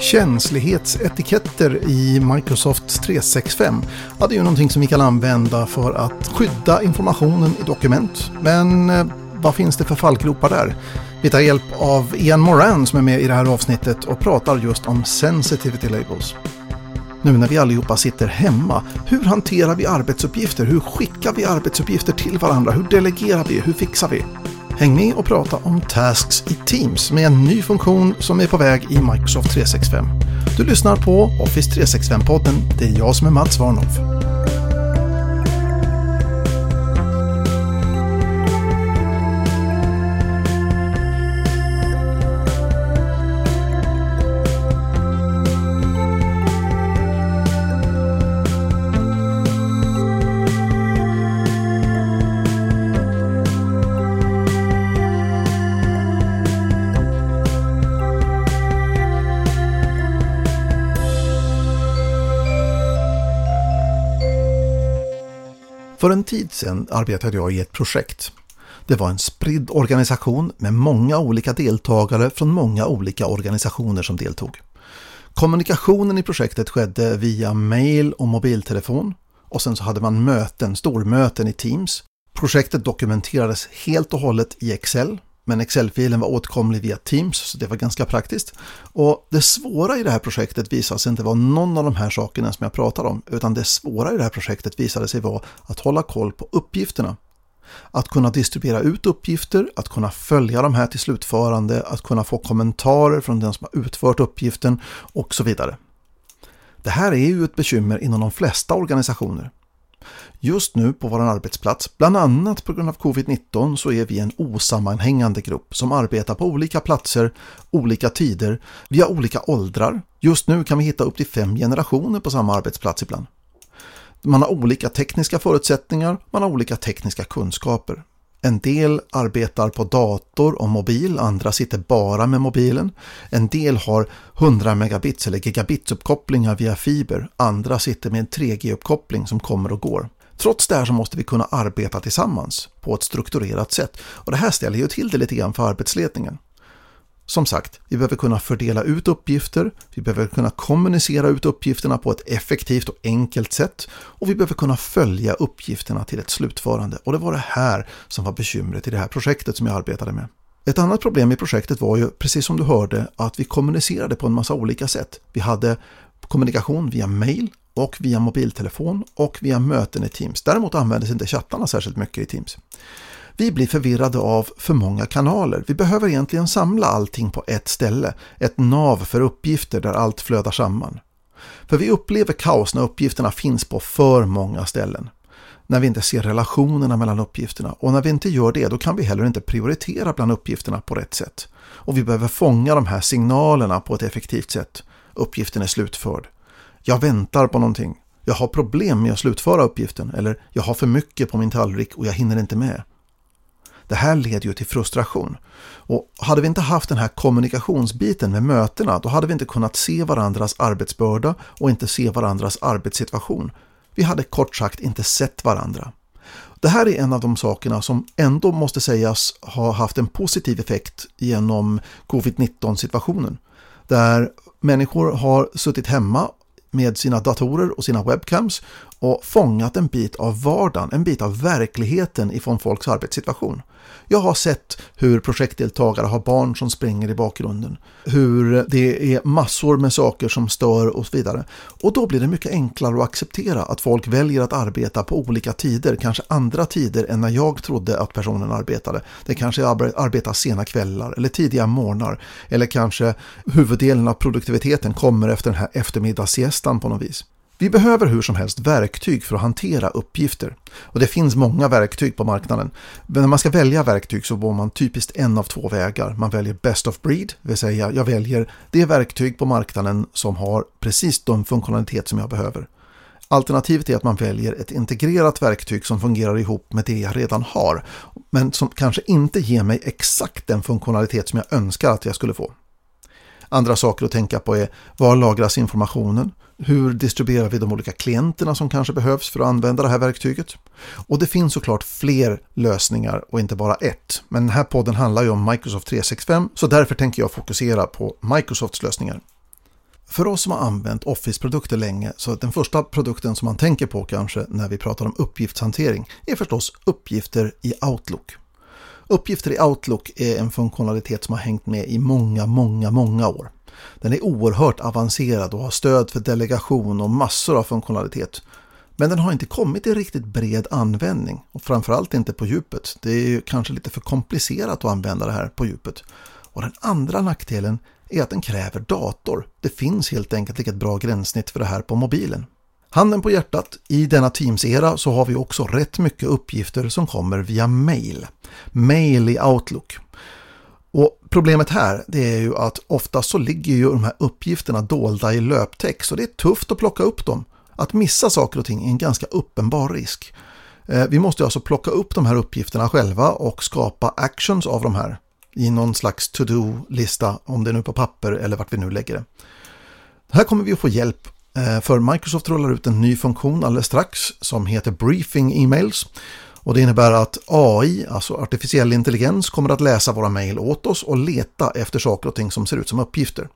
Känslighetsetiketter i Microsoft 365 ja, det är ju någonting som vi kan använda för att skydda informationen i dokument. Men eh, vad finns det för fallgropar där? Vi tar hjälp av Ian Moran som är med i det här avsnittet och pratar just om sensitivity labels. Nu när vi allihopa sitter hemma, hur hanterar vi arbetsuppgifter? Hur skickar vi arbetsuppgifter till varandra? Hur delegerar vi? Hur fixar vi? Häng med och prata om Tasks i Teams med en ny funktion som är på väg i Microsoft 365. Du lyssnar på Office 365-podden. Det är jag som är Mats Warnhoff. För en tid sedan arbetade jag i ett projekt. Det var en spridd organisation med många olika deltagare från många olika organisationer som deltog. Kommunikationen i projektet skedde via mail och mobiltelefon och sen så hade man möten, stormöten i Teams. Projektet dokumenterades helt och hållet i Excel men Excel-filen var åtkomlig via Teams så det var ganska praktiskt. Och det svåra i det här projektet visade sig inte vara någon av de här sakerna som jag pratar om utan det svåra i det här projektet visade sig vara att hålla koll på uppgifterna. Att kunna distribuera ut uppgifter, att kunna följa de här till slutförande, att kunna få kommentarer från den som har utfört uppgiften och så vidare. Det här är ju ett bekymmer inom de flesta organisationer. Just nu på vår arbetsplats, bland annat på grund av covid-19, så är vi en osammanhängande grupp som arbetar på olika platser, olika tider, vi har olika åldrar. Just nu kan vi hitta upp till fem generationer på samma arbetsplats ibland. Man har olika tekniska förutsättningar, man har olika tekniska kunskaper. En del arbetar på dator och mobil, andra sitter bara med mobilen. En del har 100 megabits eller gigabitsuppkopplingar via fiber, andra sitter med en 3G-uppkoppling som kommer och går. Trots det här så måste vi kunna arbeta tillsammans på ett strukturerat sätt och det här ställer ju till det lite grann för arbetsledningen. Som sagt, vi behöver kunna fördela ut uppgifter, vi behöver kunna kommunicera ut uppgifterna på ett effektivt och enkelt sätt och vi behöver kunna följa uppgifterna till ett slutförande. Och det var det här som var bekymret i det här projektet som jag arbetade med. Ett annat problem i projektet var ju, precis som du hörde, att vi kommunicerade på en massa olika sätt. Vi hade kommunikation via mail och via mobiltelefon och via möten i Teams. Däremot användes inte chattarna särskilt mycket i Teams. Vi blir förvirrade av för många kanaler. Vi behöver egentligen samla allting på ett ställe, ett nav för uppgifter där allt flödar samman. För vi upplever kaos när uppgifterna finns på för många ställen. När vi inte ser relationerna mellan uppgifterna och när vi inte gör det då kan vi heller inte prioritera bland uppgifterna på rätt sätt. Och vi behöver fånga de här signalerna på ett effektivt sätt. Uppgiften är slutförd. Jag väntar på någonting. Jag har problem med att slutföra uppgiften eller jag har för mycket på min tallrik och jag hinner inte med. Det här leder ju till frustration. Och hade vi inte haft den här kommunikationsbiten med mötena, då hade vi inte kunnat se varandras arbetsbörda och inte se varandras arbetssituation. Vi hade kort sagt inte sett varandra. Det här är en av de sakerna som ändå måste sägas ha haft en positiv effekt genom covid-19 situationen. Där människor har suttit hemma med sina datorer och sina webcams och fångat en bit av vardagen, en bit av verkligheten ifrån folks arbetssituation. Jag har sett hur projektdeltagare har barn som springer i bakgrunden, hur det är massor med saker som stör och så vidare. Och då blir det mycket enklare att acceptera att folk väljer att arbeta på olika tider, kanske andra tider än när jag trodde att personen arbetade. Det kanske arbetar sena kvällar eller tidiga morgnar eller kanske huvuddelen av produktiviteten kommer efter den här eftermiddagssiestan på något vis. Vi behöver hur som helst verktyg för att hantera uppgifter. Och det finns många verktyg på marknaden. Men när man ska välja verktyg så går man typiskt en av två vägar. Man väljer best of breed, det vill säga jag väljer det verktyg på marknaden som har precis de funktionalitet som jag behöver. Alternativet är att man väljer ett integrerat verktyg som fungerar ihop med det jag redan har, men som kanske inte ger mig exakt den funktionalitet som jag önskar att jag skulle få. Andra saker att tänka på är var lagras informationen? Hur distribuerar vi de olika klienterna som kanske behövs för att använda det här verktyget? Och det finns såklart fler lösningar och inte bara ett. Men den här podden handlar ju om Microsoft 365 så därför tänker jag fokusera på Microsofts lösningar. För oss som har använt Office-produkter länge så den första produkten som man tänker på kanske när vi pratar om uppgiftshantering är förstås uppgifter i Outlook. Uppgifter i Outlook är en funktionalitet som har hängt med i många, många, många år. Den är oerhört avancerad och har stöd för delegation och massor av funktionalitet. Men den har inte kommit i riktigt bred användning och framförallt inte på djupet. Det är ju kanske lite för komplicerat att använda det här på djupet. Och den andra nackdelen är att den kräver dator. Det finns helt enkelt inget bra gränssnitt för det här på mobilen. Handen på hjärtat, i denna Teams-era så har vi också rätt mycket uppgifter som kommer via mail. Mail i Outlook. Och Problemet här det är ju att oftast så ligger ju de här uppgifterna dolda i löptext och det är tufft att plocka upp dem. Att missa saker och ting är en ganska uppenbar risk. Eh, vi måste alltså plocka upp de här uppgifterna själva och skapa actions av de här i någon slags to-do-lista, om det är nu på papper eller vart vi nu lägger det. Här kommer vi att få hjälp eh, för Microsoft rullar ut en ny funktion alldeles strax som heter Briefing Emails. Och det innebär att AI, alltså artificiell intelligens, kommer att läsa våra mejl åt oss och leta efter saker och ting som ser ut som uppgifter.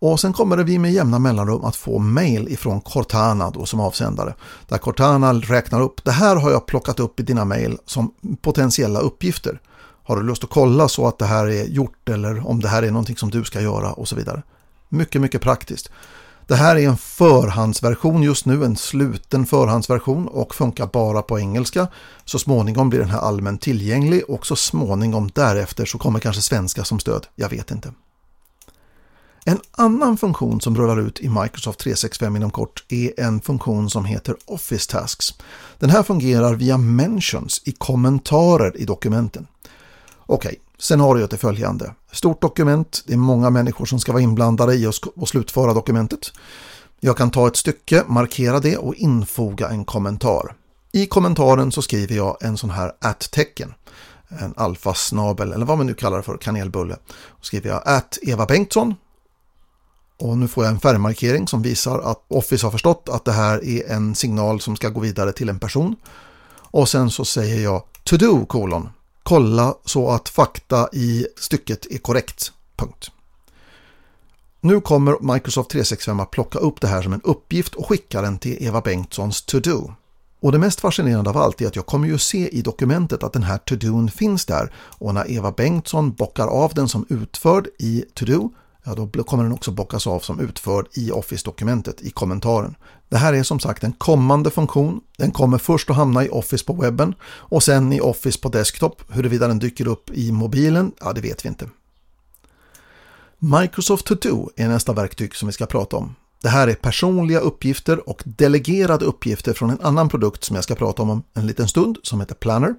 Och sen kommer vi med jämna mellanrum att få mejl ifrån Cortana då som avsändare. Där Cortana räknar upp, det här har jag plockat upp i dina mejl som potentiella uppgifter. Har du lust att kolla så att det här är gjort eller om det här är någonting som du ska göra och så vidare. Mycket, mycket praktiskt. Det här är en förhandsversion just nu, en sluten förhandsversion och funkar bara på engelska. Så småningom blir den här allmänt tillgänglig och så småningom därefter så kommer kanske svenska som stöd. Jag vet inte. En annan funktion som rullar ut i Microsoft 365 inom kort är en funktion som heter Office Tasks. Den här fungerar via mentions i kommentarer i dokumenten. Okej, scenariot är följande. Stort dokument, det är många människor som ska vara inblandade i att slutföra dokumentet. Jag kan ta ett stycke, markera det och infoga en kommentar. I kommentaren så skriver jag en sån här at-tecken. En alfasnabel eller vad man nu kallar det för, kanelbulle. Och skriver jag at Eva Bengtsson. Och nu får jag en färgmarkering som visar att Office har förstått att det här är en signal som ska gå vidare till en person. Och sen så säger jag to do kolon Kolla så att fakta i stycket är korrekt. Punkt. Nu kommer Microsoft 365 att plocka upp det här som en uppgift och skicka den till Eva Bengtssons to-do. Och det mest fascinerande av allt är att jag kommer ju se i dokumentet att den här to-don finns där och när Eva Bengtsson bockar av den som utförd i to-do ja då kommer den också bockas av som utförd i Office-dokumentet i kommentaren. Det här är som sagt en kommande funktion. Den kommer först att hamna i Office på webben och sen i Office på desktop. Huruvida den dyker upp i mobilen, ja det vet vi inte. Microsoft To Do är nästa verktyg som vi ska prata om. Det här är personliga uppgifter och delegerade uppgifter från en annan produkt som jag ska prata om en liten stund som heter Planner.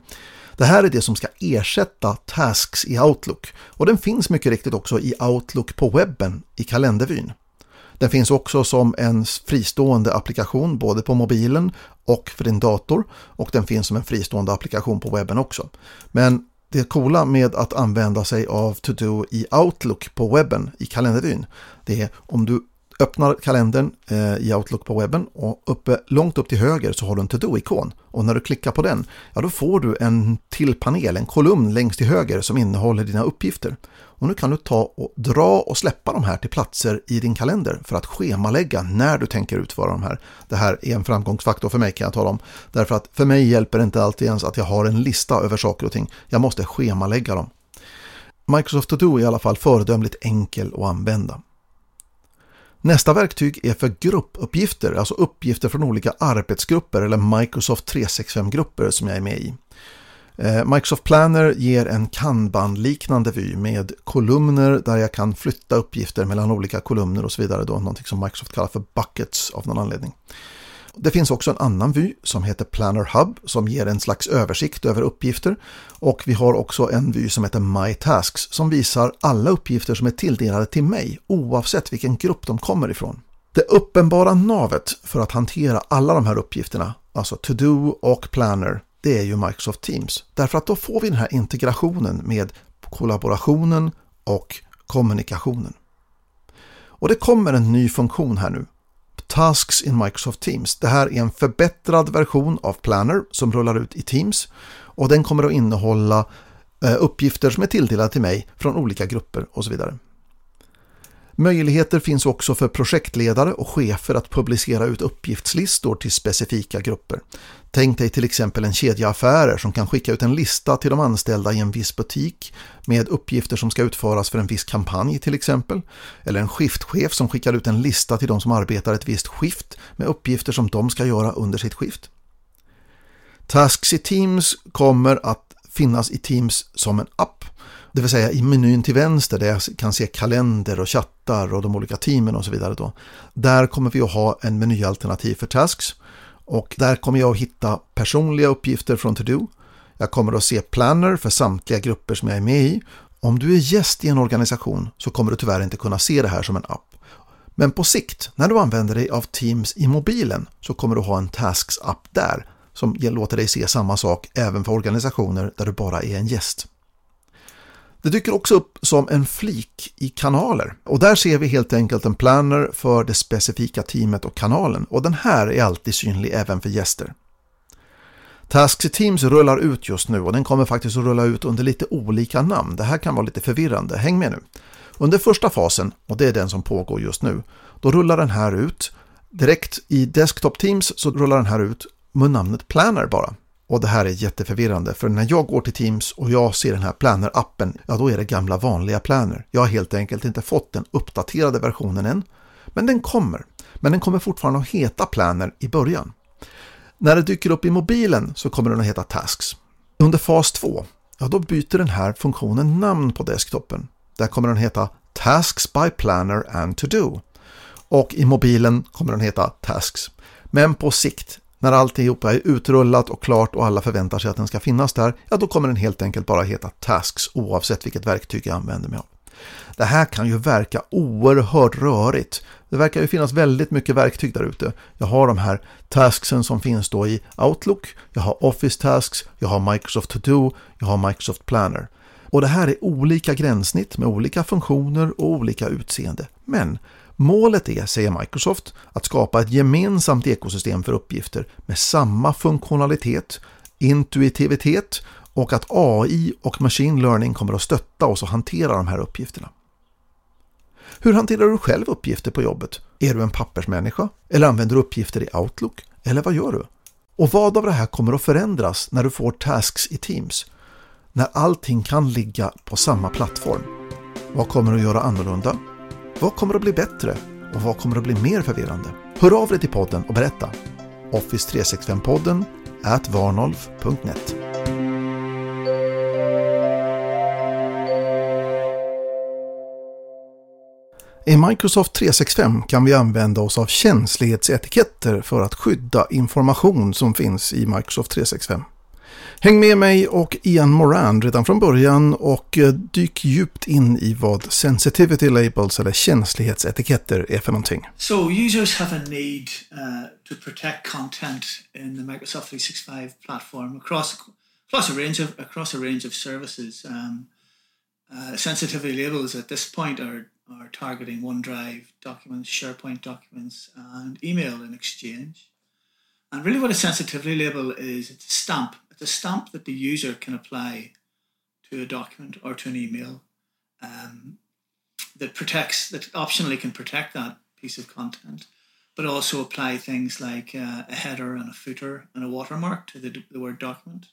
Det här är det som ska ersätta Tasks i Outlook och den finns mycket riktigt också i Outlook på webben i kalendervyn. Den finns också som en fristående applikation både på mobilen och för din dator och den finns som en fristående applikation på webben också. Men det coola med att använda sig av To-Do i Outlook på webben i kalendervyn det är om du öppnar kalendern eh, i Outlook på webben och uppe, långt upp till höger så har du en to-do-ikon. Och när du klickar på den, ja då får du en till panel, en kolumn längst till höger som innehåller dina uppgifter. Och nu kan du ta och dra och släppa de här till platser i din kalender för att schemalägga när du tänker utföra de här. Det här är en framgångsfaktor för mig kan jag tala om. Därför att för mig hjälper det inte alltid ens att jag har en lista över saker och ting. Jag måste schemalägga dem. Microsoft To Do är i alla fall föredömligt enkel att använda. Nästa verktyg är för gruppuppgifter, alltså uppgifter från olika arbetsgrupper eller Microsoft 365-grupper som jag är med i. Eh, Microsoft Planner ger en kanban-liknande vy med kolumner där jag kan flytta uppgifter mellan olika kolumner och så vidare. Då, någonting som Microsoft kallar för buckets av någon anledning. Det finns också en annan vy som heter Planner Hub som ger en slags översikt över uppgifter och vi har också en vy som heter My Tasks som visar alla uppgifter som är tilldelade till mig oavsett vilken grupp de kommer ifrån. Det uppenbara navet för att hantera alla de här uppgifterna, alltså To-Do och Planner, det är ju Microsoft Teams. Därför att då får vi den här integrationen med kollaborationen och kommunikationen. Och det kommer en ny funktion här nu Tasks in Microsoft Teams. Det här är en förbättrad version av Planner som rullar ut i Teams och den kommer att innehålla eh, uppgifter som är tilldelade till mig från olika grupper och så vidare. Möjligheter finns också för projektledare och chefer att publicera ut uppgiftslistor till specifika grupper. Tänk dig till exempel en kedja affärer som kan skicka ut en lista till de anställda i en viss butik med uppgifter som ska utföras för en viss kampanj till exempel. Eller en skiftchef som skickar ut en lista till de som arbetar ett visst skift med uppgifter som de ska göra under sitt skift. Tasks i Teams kommer att finnas i Teams som en app det vill säga i menyn till vänster där jag kan se kalender och chattar och de olika teamen och så vidare. Då. Där kommer vi att ha en menyalternativ för tasks och där kommer jag att hitta personliga uppgifter från To-Do. Jag kommer att se planner för samtliga grupper som jag är med i. Om du är gäst i en organisation så kommer du tyvärr inte kunna se det här som en app. Men på sikt, när du använder dig av Teams i mobilen så kommer du ha en Tasks-app där som låter dig se samma sak även för organisationer där du bara är en gäst. Det dyker också upp som en flik i kanaler och där ser vi helt enkelt en planner för det specifika teamet och kanalen och den här är alltid synlig även för gäster. Tasks i Teams rullar ut just nu och den kommer faktiskt att rulla ut under lite olika namn. Det här kan vara lite förvirrande, häng med nu. Under första fasen, och det är den som pågår just nu, då rullar den här ut. Direkt i Desktop Teams så rullar den här ut med namnet Planner bara. Och det här är jätteförvirrande för när jag går till Teams och jag ser den här Planner-appen, ja då är det gamla vanliga Planner. Jag har helt enkelt inte fått den uppdaterade versionen än. Men den kommer. Men den kommer fortfarande att heta Planner i början. När det dyker upp i mobilen så kommer den att heta Tasks. Under fas 2, ja då byter den här funktionen namn på desktopen. Där kommer den heta Tasks by Planner and To Do. Och i mobilen kommer den heta Tasks. Men på sikt, när alltihopa är utrullat och klart och alla förväntar sig att den ska finnas där, ja då kommer den helt enkelt bara heta Tasks oavsett vilket verktyg jag använder mig av. Det här kan ju verka oerhört rörigt. Det verkar ju finnas väldigt mycket verktyg där ute. Jag har de här tasksen som finns då i Outlook, jag har Office Tasks, jag har Microsoft To Do, jag har Microsoft Planner. Och det här är olika gränssnitt med olika funktioner och olika utseende. Men Målet är, säger Microsoft, att skapa ett gemensamt ekosystem för uppgifter med samma funktionalitet, intuitivitet och att AI och machine learning kommer att stötta oss och hantera de här uppgifterna. Hur hanterar du själv uppgifter på jobbet? Är du en pappersmänniska? Eller använder du uppgifter i Outlook? Eller vad gör du? Och vad av det här kommer att förändras när du får tasks i Teams? När allting kan ligga på samma plattform? Vad kommer du att göra annorlunda? Vad kommer att bli bättre och vad kommer att bli mer förvirrande? Hör av dig till podden och berätta. Office 365-podden at varnolf.net I Microsoft 365 kan vi använda oss av känslighetsetiketter för att skydda information som finns i Microsoft 365. Häng med mig och Ian Moran redan från början och eh, dyk djupt in i vad sensitivity labels eller känslighetsetiketter är för någonting. So users have a need uh, to protect content in the Microsoft 365 platform across across a range of across a range of services. Um, uh, sensitivity labels at this point are are targeting OneDrive documents, SharePoint documents, and email in Exchange. And really, what a sensitivity label is, it's a stamp the stamp that the user can apply to a document or to an email um, that protects, that optionally can protect that piece of content, but also apply things like uh, a header and a footer and a watermark to the, the word document.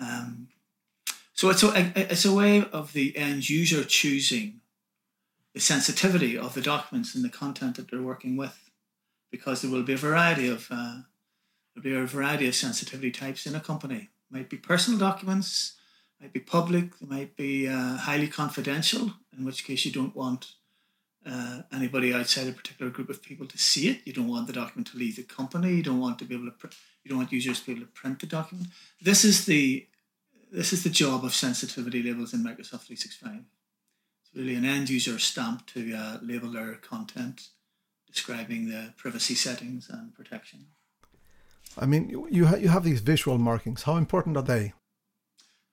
Um, so it's a, it's a way of the end user choosing the sensitivity of the documents and the content that they're working with, because there will be a variety of uh, There'll be a variety of sensitivity types in a company. Might be personal documents, might be public, they might be uh, highly confidential, in which case you don't want uh, anybody outside a particular group of people to see it. You don't want the document to leave the company. You don't want to be able to. Pr- you don't want users to be able to print the document. This is the this is the job of sensitivity labels in Microsoft 365. It's really an end user stamp to uh, label their content, describing the privacy settings and protection. I mean, you ha- you have these visual markings. How important are they?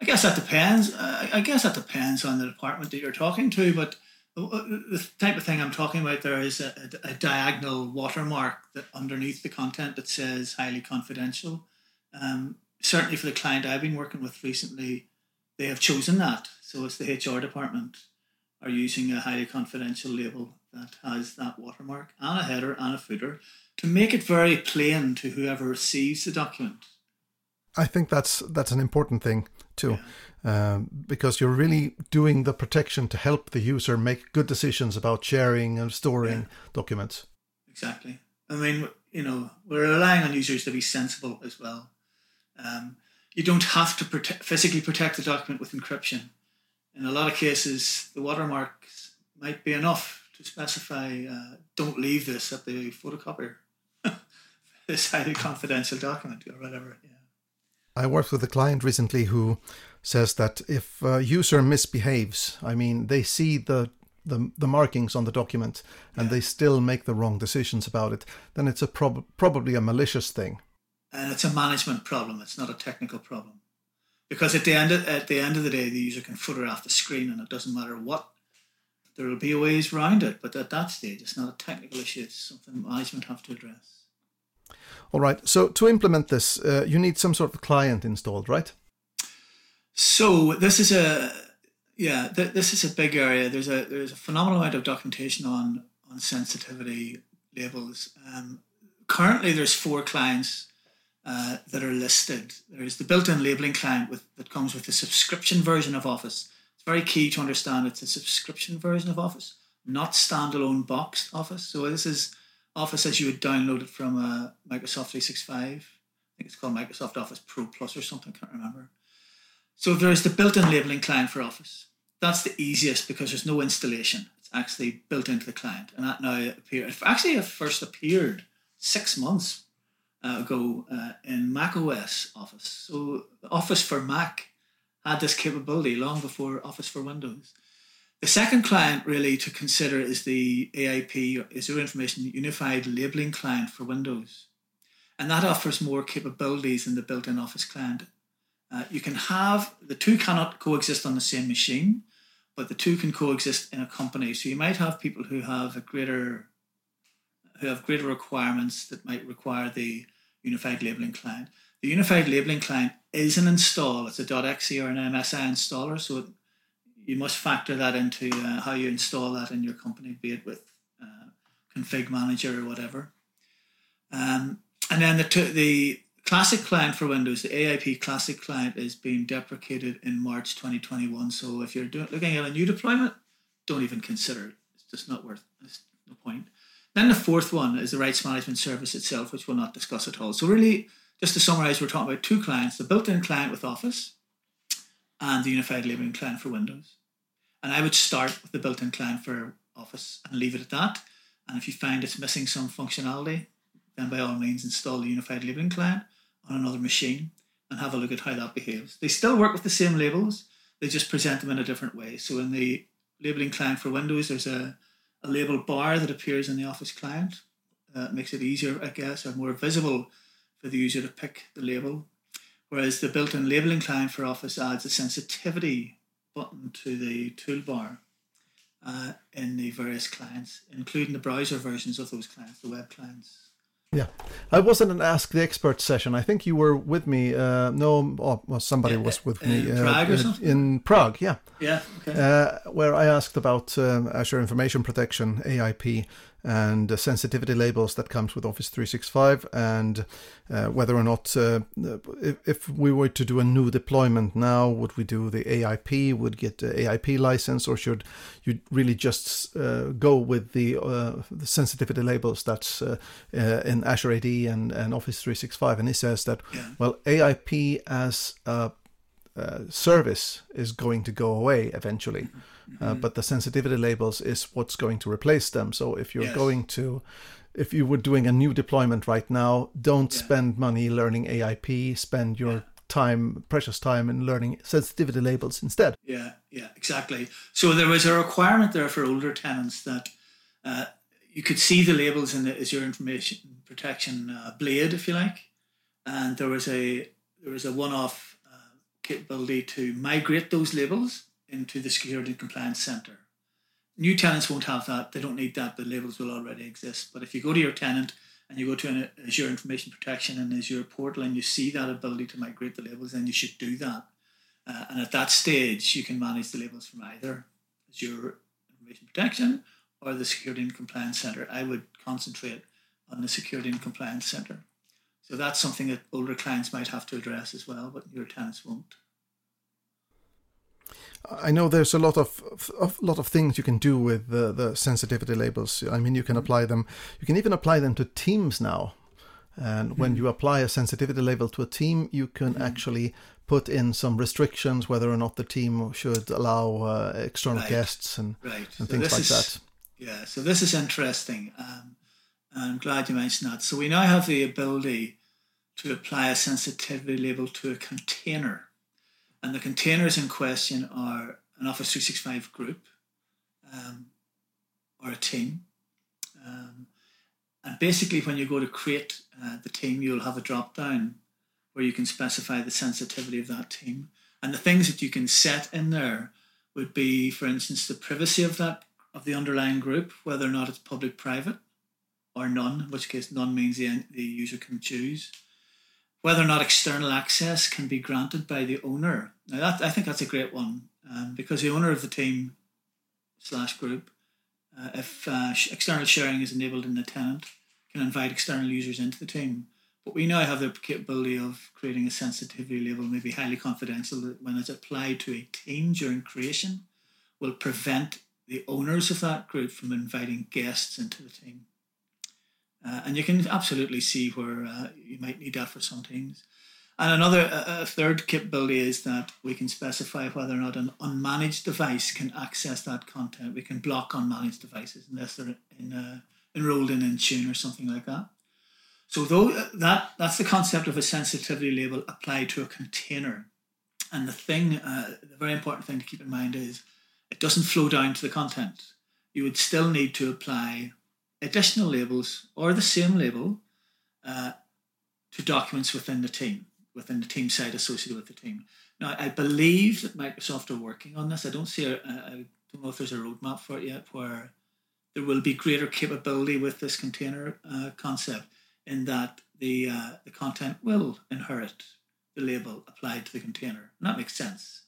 I guess that depends. Uh, I guess that depends on the department that you're talking to. But the type of thing I'm talking about there is a, a, a diagonal watermark that underneath the content that says highly confidential. Um, certainly for the client I've been working with recently, they have chosen that. So it's the HR department are using a highly confidential label that has that watermark and a header and a footer to make it very plain to whoever receives the document. I think that's that's an important thing too, yeah. um, because you're really doing the protection to help the user make good decisions about sharing and storing yeah. documents. Exactly. I mean, you know, we're relying on users to be sensible as well. Um, you don't have to prote- physically protect the document with encryption. In a lot of cases, the watermarks might be enough to specify uh, don't leave this at the photocopier. This highly confidential document or whatever. Yeah. I worked with a client recently who says that if a user misbehaves, I mean, they see the the, the markings on the document and yeah. they still make the wrong decisions about it, then it's a prob- probably a malicious thing. And it's a management problem. It's not a technical problem, because at the end of, at the end of the day, the user can photograph the screen, and it doesn't matter what. There will be ways around it, but at that stage, it's not a technical issue. It's something management have to address. All right. So to implement this, uh, you need some sort of client installed, right? So this is a yeah, th- this is a big area. There's a there's a phenomenal amount of documentation on on sensitivity labels. Um, currently, there's four clients uh, that are listed. There's the built-in labeling client with that comes with the subscription version of Office. It's very key to understand it's a subscription version of Office, not standalone boxed Office. So this is Office as you would download it from uh, Microsoft 365. I think it's called Microsoft Office Pro Plus or something, I can't remember. So there's the built-in labeling client for Office. That's the easiest because there's no installation. It's actually built into the client. And that now appeared, actually it first appeared six months uh, ago uh, in Mac OS Office. So Office for Mac had this capability long before Office for Windows. The second client really to consider is the AIP, is Azure Information Unified Labeling Client for Windows. And that offers more capabilities than the built-in Office client. Uh, you can have, the two cannot coexist on the same machine, but the two can coexist in a company. So you might have people who have a greater, who have greater requirements that might require the unified labeling client. The unified labeling client is an install. It's a .exe or an MSI installer, so it you must factor that into uh, how you install that in your company, be it with uh, config manager or whatever. Um, and then the the classic client for Windows, the AIP classic client, is being deprecated in March 2021. So if you're doing, looking at a new deployment, don't even consider it. It's just not worth. It's point. Then the fourth one is the rights management service itself, which we'll not discuss at all. So really, just to summarize, we're talking about two clients: the built-in client with Office and the unified labeling client for Windows. And I would start with the built-in client for Office and leave it at that. And if you find it's missing some functionality, then by all means install the unified labeling client on another machine and have a look at how that behaves. They still work with the same labels, they just present them in a different way. So in the labeling client for Windows, there's a, a label bar that appears in the Office client. Uh, makes it easier, I guess, or more visible for the user to pick the label whereas the built-in labeling client for Office adds a sensitivity button to the toolbar uh, in the various clients, including the browser versions of those clients, the web clients. Yeah, I wasn't an Ask the Expert session. I think you were with me. Uh, no, oh, well, somebody was with me in uh, Prague. In Prague, yeah. Yeah. Okay. Uh, where I asked about um, Azure Information Protection (AIP) and the sensitivity labels that comes with Office 365 and uh, whether or not uh, if, if, we were to do a new deployment now would we do the AIP would get the AIP license or should you really just uh, go with the, uh, the sensitivity labels that's uh, uh, in Azure AD and, and Office 365 and he says that well AIP as a service is going to go away eventually. Mm-hmm uh, mm-hmm. but the sensitivity labels is what's going to replace them. So if you're yes. going to, if you were doing a new deployment right now, don't yeah. spend money learning AIP. Spend your yeah. time, precious time, in learning sensitivity labels instead. Yeah, yeah, exactly. So there was a requirement there for older tenants that uh, you could see the labels in the Azure Information Protection uh, blade, if you like, and there was a there was a one-off uh, capability to migrate those labels into the Security and Compliance Centre. New tenants won't have that. They don't need that. The labels will already exist. But if you go to your tenant and you go to an Azure Information Protection and Azure portal and you see that ability to migrate the labels, then you should do that. Uh, and at that stage, you can manage the labels from either Azure Information Protection or the Security and Compliance Centre. I would concentrate on the Security and Compliance Centre. So that's something that older clients might have to address as well, but newer tenants won't. I know there's a lot of a lot of things you can do with the, the sensitivity labels. I mean, you can apply them. You can even apply them to teams now. And when you apply a sensitivity label to a team, you can actually put in some restrictions whether or not the team should allow uh, external Right. guests and, Right. and So things like is- that. Yeah, so this is interesting. Um, I'm glad you mentioned that. So we now have the ability to apply a sensitivity label to a container. And the containers in question are an Office 365 group um, or a team. Um, and basically, when you go to create uh, the team, you'll have a drop down where you can specify the sensitivity of that team. And the things that you can set in there would be, for instance, the privacy of that of the underlying group, whether or not it's public, private, or none, in which case none means the, the user can choose. Whether or not external access can be granted by the owner. Now, that, I think that's a great one um, because the owner of the team slash group, uh, if uh, external sharing is enabled in the tenant, can invite external users into the team. But we now have the capability of creating a sensitivity label, maybe highly confidential, that when it's applied to a team during creation, will prevent the owners of that group from inviting guests into the team. Uh, and you can absolutely see where uh, you might need that for some teams. And another, a third capability is that we can specify whether or not an unmanaged device can access that content. We can block unmanaged devices unless they're in, uh, enrolled in Intune or something like that. So though that that's the concept of a sensitivity label applied to a container. And the thing, uh, the very important thing to keep in mind is it doesn't flow down to the content. You would still need to apply additional labels or the same label uh, to documents within the team, within the team site associated with the team. Now, I believe that Microsoft are working on this. I don't see, a, I don't know if there's a roadmap for it yet where there will be greater capability with this container uh, concept in that the uh, the content will inherit the label applied to the container. And that makes sense.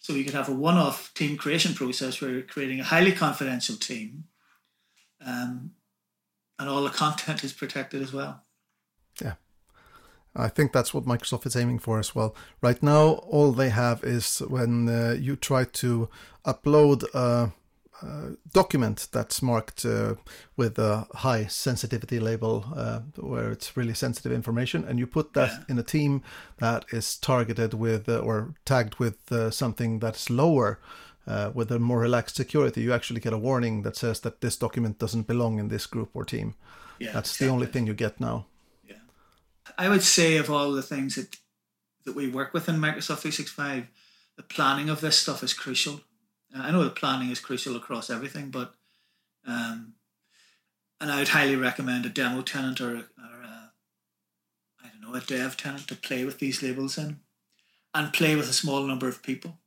So you could have a one-off team creation process where you're creating a highly confidential team, um, and all the content is protected as well. Yeah. I think that's what Microsoft is aiming for as well. Right now, all they have is when uh, you try to upload a, a document that's marked uh, with a high sensitivity label, uh, where it's really sensitive information, and you put that Yeah. in a team that is targeted with uh, or tagged with uh, something that's lower. Uh, with a more relaxed security, you actually get a warning that says that this document doesn't belong in this group or team. Yeah, That's the only thing you get now. I would say of all the things that that we work with in Microsoft 365, the planning of this stuff is crucial. Uh, I know the planning is crucial across everything, but um, and I would highly recommend a demo tenant or, a, or a, I don't know a dev tenant to play with these labels in, and play with a small number of people.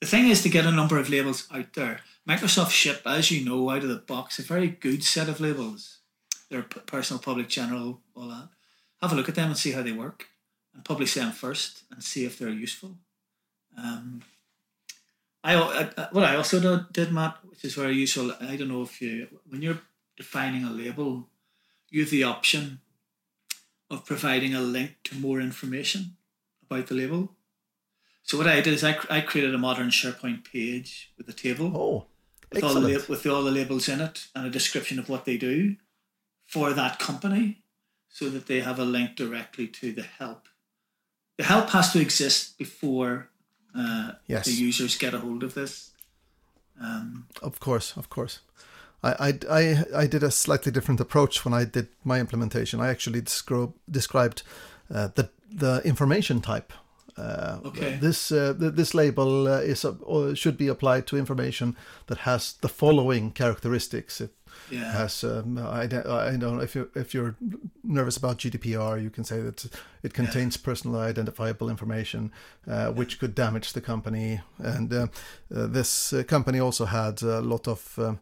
The thing is to get a number of labels out there. Microsoft ship, as you know, out of the box, a very good set of labels. They're personal, public, general, all that have a look at them and see how they work and publish them first and see if they're useful. Um, I, I what I also did, Matt, which is very useful. I don't know if you when you're defining a label, you have the option of providing a link to more information about the label. So what I did is I, I created a modern SharePoint page with a table Oh, with all, the, with all the labels in it and a description of what they do for that company so that they have a link directly to the help. The help has to exist before uh, Yes. the users get a hold of this. Um, Of course, of course. I, I, I, I did a slightly different approach when I did my implementation. I actually descri- described uh, the the information type. Uh, Okay. This uh, th- this label uh, is uh, should be applied to information that has the following characteristics. It yeah. has um, I, don't- I don't know if you if you're nervous about GDPR, you can say that it contains personal identifiable information uh, which could damage the company. And uh, uh, this uh, company also had a lot of uh,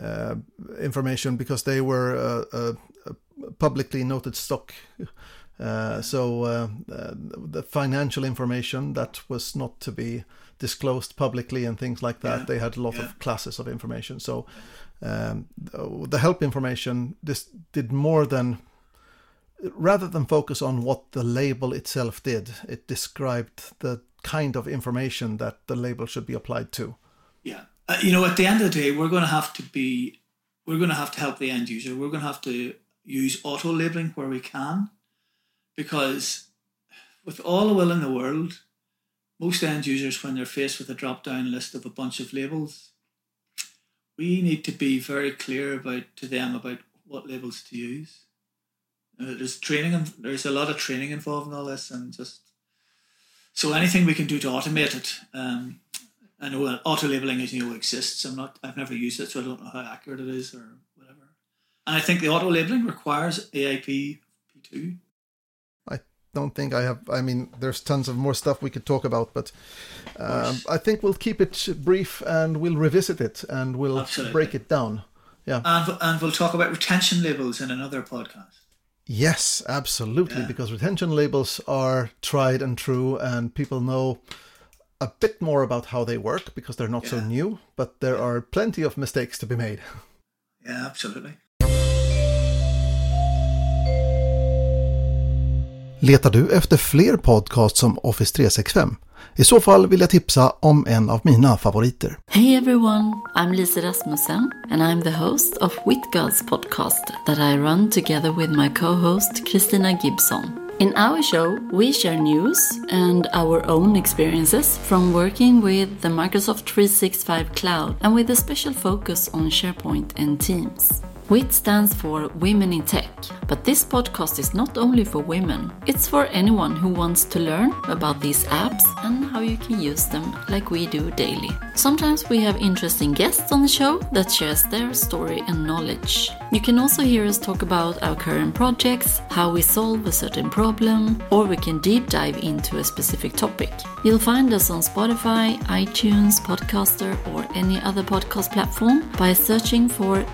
uh, information because they were uh, a, a publicly noted stock. Uh, so uh, uh, the financial information that was not to be disclosed publicly and things like that. Yeah. They had a lot Yeah. of classes of information. So um, the help information this did more than rather than focus on what the label itself did. It described the kind of information that the label should be applied to. Yeah. Uh, you know, at the end of the day, we're going to have to be, we're going to have to help the end user. We're going to have to use auto labeling where we can, because with all the will in the world, most end users, when they're faced with a drop down list of a bunch of labels, we need to be very clear about to them about what labels to use. Uh, there's training, there's a lot of training involved in all this, and just so anything we can do to automate it. Um, I know auto labeling as you know exists. I'm not. I've never used it, so I don't know how accurate it is or whatever. And I think the auto labeling requires AIP P2. Don't think I have. I mean, there's tons of more stuff we could talk about, but um. I think we'll keep it brief and we'll revisit it and we'll Absolutely. break it down. Yeah. And and we'll talk about retention labels in another podcast. Yes, absolutely, Yeah. because retention labels are tried and true, and people know a bit more about how they work because they're not so new, but there are plenty of mistakes to be made. Yeah, absolutely. Letar du efter fler podcasts som Office 365? I så fall vill jag tipsa om en av mina favoriter. Hej everyone, I'm Lisa Rasmussen, and I'm the host of Wit podcast that I run together with my co host Christina Gibson. In our show, we share news and our own experiences from working with the Microsoft 365 Cloud and with a special focus on SharePoint and Teams. WIT stands for Women in Tech, but this podcast is not only for women, it's for anyone who wants to learn about these apps and how you can use them like we do daily. Sometimes we have interesting guests on the show that shares their story and knowledge. You can also hear us talk about our current projects, how we solve a certain problem, or we can deep dive into a specific topic. You'll find us on Spotify, iTunes, Podcaster, or any other podcast platform by searching for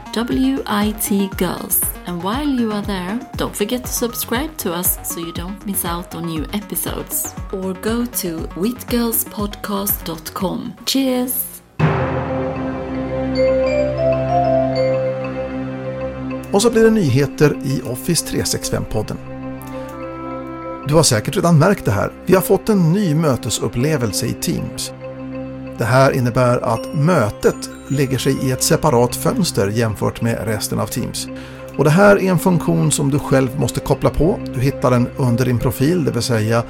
IT Girls. And while you are there, don't forget to subscribe to us so you don't miss out on new episodes. Or go to witgirlspodcast.com. Cheers! Och så blir det nyheter i Office 365-podden. Du har säkert redan märkt det här. Vi har fått en ny mötesupplevelse i Teams. Det här innebär att mötet lägger sig i ett separat fönster jämfört med resten av Teams. Och det här är en funktion som du själv måste koppla på. Du hittar den under din profil, det vill säga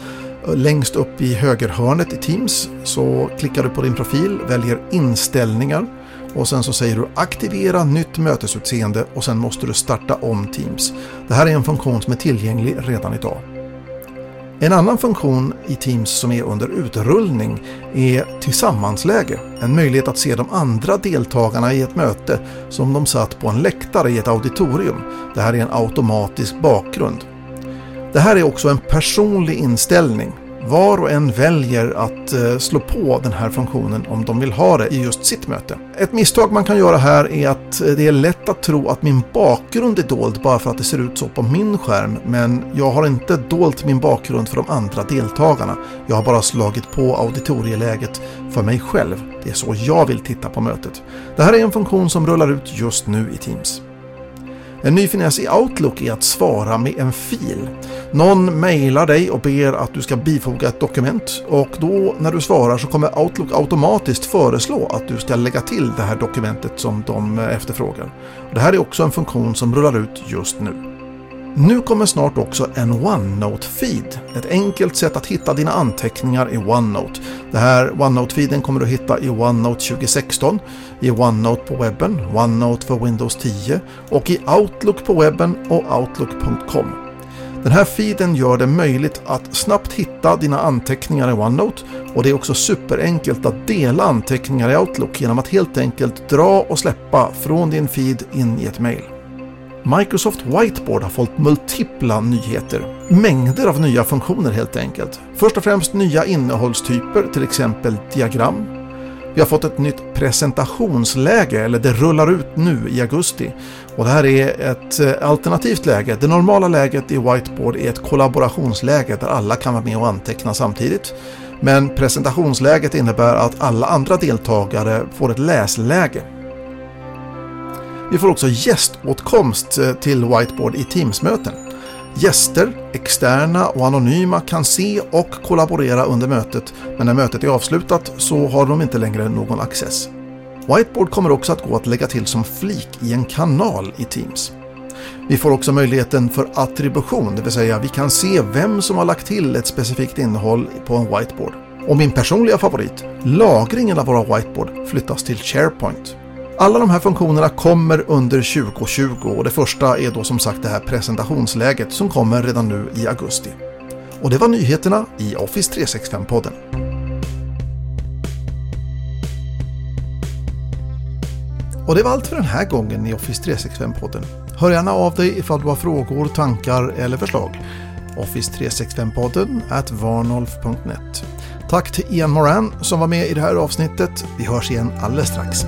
eh, längst upp i högerhörnet i Teams så klickar du på din profil, väljer inställningar och sen så säger du aktivera nytt mötesutseende och sen måste du starta om Teams. Det här är en funktion som är tillgänglig redan idag. En annan funktion i Teams som är under utrullning är tillsammansläge. En möjlighet att se de andra deltagarna i ett möte som de satt på en läktare i ett auditorium. Det här är en automatisk bakgrund. Det här är också en personlig inställning. Var och en väljer att eh, slå på den här funktionen om de vill ha det i just sitt möte. Ett misstag man kan göra här är att eh, det är lätt att tro att min bakgrund är dold bara för att det ser ut så på min skärm. Men jag har inte dolt min bakgrund för de andra deltagarna. Jag har bara slagit på auditorieläget för mig själv. Det är så jag vill titta på mötet. Det här är en funktion som rullar ut just nu i Teams. En ny finess i Outlook är att svara med en fil. Någon mejlar dig och ber att du ska bifoga ett dokument och då när du svarar så kommer Outlook automatiskt föreslå att du ska lägga till det här dokumentet som de efterfrågar. Det här är också en funktion som rullar ut just nu. Nu kommer snart också en OneNote-feed. Ett enkelt sätt att hitta dina anteckningar i OneNote. Det här OneNote-feeden kommer du hitta i OneNote 2016, i OneNote på webben, OneNote för Windows 10 och i Outlook på webben och Outlook.com. Den här feeden gör det möjligt att snabbt hitta dina anteckningar i OneNote och det är också superenkelt att dela anteckningar i Outlook genom att helt enkelt dra och släppa från din feed in i ett mail. Microsoft Whiteboard har fått multipla nyheter. Mängder av nya funktioner helt enkelt. Först och främst nya innehållstyper, till exempel diagram. Vi har fått ett nytt presentationsläge, eller det rullar ut nu i augusti. Och det här är ett eh, alternativt läge. Det normala läget i Whiteboard är ett kollaborationsläge där alla kan vara med och anteckna samtidigt. Men presentationsläget innebär att alla andra deltagare får ett läsläge. Vi får också gäståtkomst eh, till Whiteboard i Teams-möten. Gäster, externa och anonyma kan se och kollaborera under mötet men när mötet är avslutat så har de inte längre någon access. Whiteboard kommer också att gå att lägga till som flik i en kanal i Teams. Vi får också möjligheten för attribution, det vill säga vi kan se vem som har lagt till ett specifikt innehåll på en whiteboard. Och min personliga favorit, lagringen av våra whiteboard flyttas till SharePoint. Alla de här funktionerna kommer under 2020 och det första är då som sagt det här presentationsläget som kommer redan nu i augusti. Och det var nyheterna i Office 365-podden. Och det var allt för den här gången i Office 365-podden. Hör gärna av dig ifall du har frågor, tankar eller förslag. Office 365-podden at varnolf.net. Tack till Ian Moran som var med i det här avsnittet. Vi hörs igen alldeles strax.